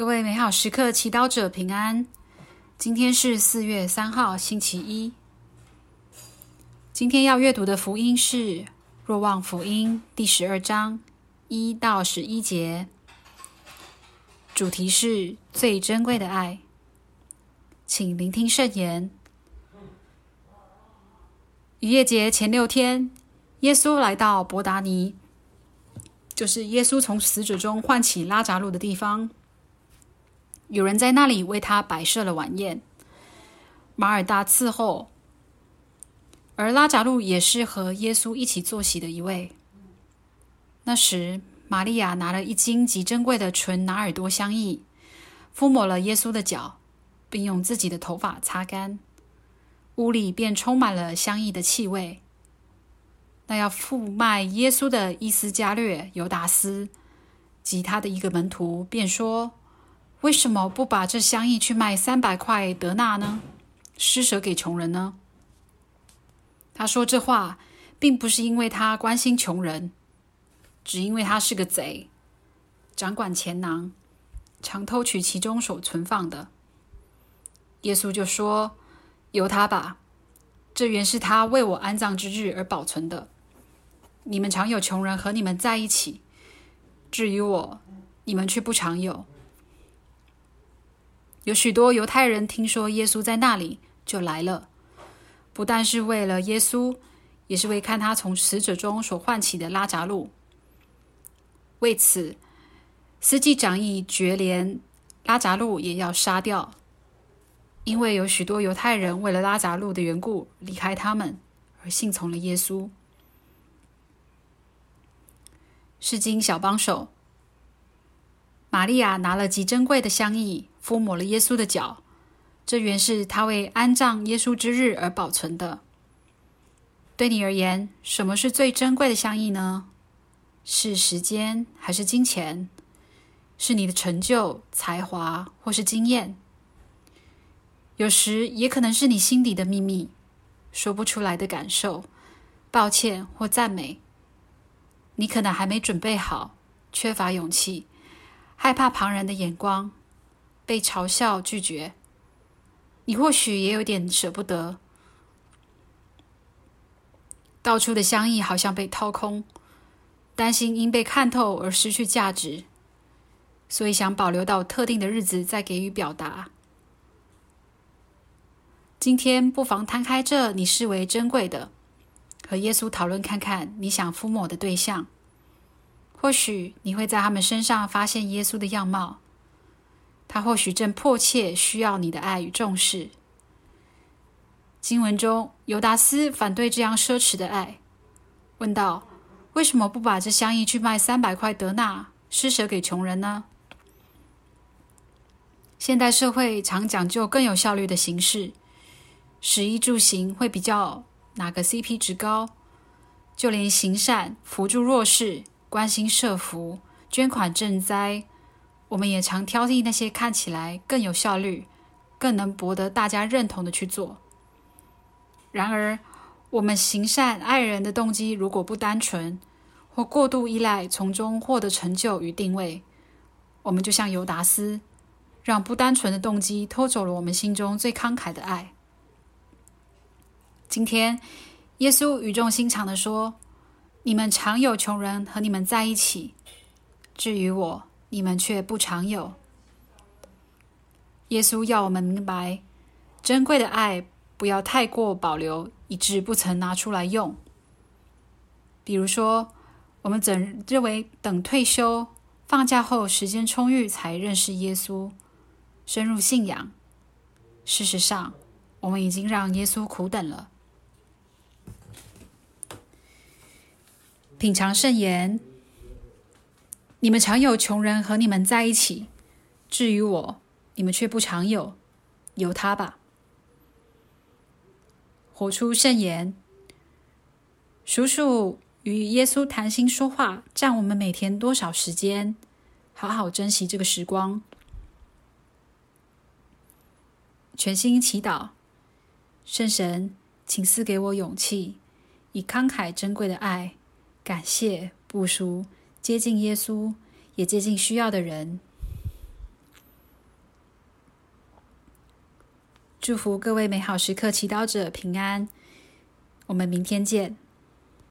各位美好时刻祈祷者平安。今天是四月三号，星期一。今天要阅读的福音是《若望福音》第十二章一到十一节，主题是最珍贵的爱。请聆听圣言。逾越节前六天，耶稣来到伯达尼，就是耶稣从死者中唤起拉扎路的地方。有人在那里为他摆设了晚宴，马尔大伺候，而拉匝禄也是和耶稣一起坐席的一位。那时，玛利亚拿了一斤极珍贵的纯拿尔多香液，敷抹了耶稣的脚，并用自己的头发擦干，屋里便充满了香液的气味。那要复卖耶稣的伊斯加略犹达斯及他的一个门徒，便说。为什么不把这香液去卖三百块德纳呢？施舍给穷人呢？他说这话，并不是因为他关心穷人，只因为他是个贼，掌管钱囊，常偷取其中所存放的。耶稣就说：“由他吧，这原是他为我安葬之日而保存的。你们常有穷人和你们在一起，至于我，你们却不常有。”有许多犹太人听说耶稣在那里，就来了，不但是为了耶稣，也是为看他从死者中所唤起的拉扎路。为此，司机长议决连拉扎路也要杀掉，因为有许多犹太人为了拉扎路的缘故离开他们，而信从了耶稣。是经小帮手，玛利亚拿了极珍贵的香液。敷抹了耶稣的脚，这原是他为安葬耶稣之日而保存的。对你而言，什么是最珍贵的香液呢？是时间还是金钱？是你的成就、才华或是经验？有时也可能是你心底的秘密，说不出来的感受、抱歉或赞美。你可能还没准备好，缺乏勇气，害怕旁人的眼光。被嘲笑、拒绝，你或许也有点舍不得。倒出的香液好像被掏空，担心因被看透而失去价值，所以想保留到特定的日子再给予表达。今天不妨摊开这你视为珍贵的，和耶稣讨论看看你想敷抹的对象，或许你会在他们身上发现耶稣的样貌。他或许正迫切需要你的爱与重视。经文中，犹达斯反对这样奢侈的爱，问道：“为什么不把这香液去卖三百块德纳，施舍给穷人呢？”现代社会常讲究更有效率的形式，食衣住行会比较哪个 CP 值高，就连行善、扶助弱势、关心社福、捐款赈灾。我们也常挑剔那些看起来更有效率、更能博得大家认同的去做。然而，我们行善爱人的动机如果不单纯，或过度依赖从中获得成就与定位，我们就像犹达斯，让不单纯的动机偷走了我们心中最慷慨的爱。今天，耶稣语重心长地说：“你们常有穷人和你们在一起，至于我。”你们却不常有。耶稣要我们明白，珍贵的爱不要太过保留，以致不曾拿出来用。比如说，我们怎认为等退休、放假后时间充裕才认识耶稣，深入信仰。事实上，我们已经让耶稣苦等了。品尝圣言。你们常有穷人和你们在一起，至于我，你们却不常有。由他吧。活出圣言。数数与耶稣谈心说话，占我们每天多少时间？好好珍惜这个时光。全心祈祷，圣神，请赐给我勇气，以慷慨珍贵的爱，感谢、不输。接近耶稣也接近需要的人。祝福各位美好时刻祈祷者平安。我们明天见。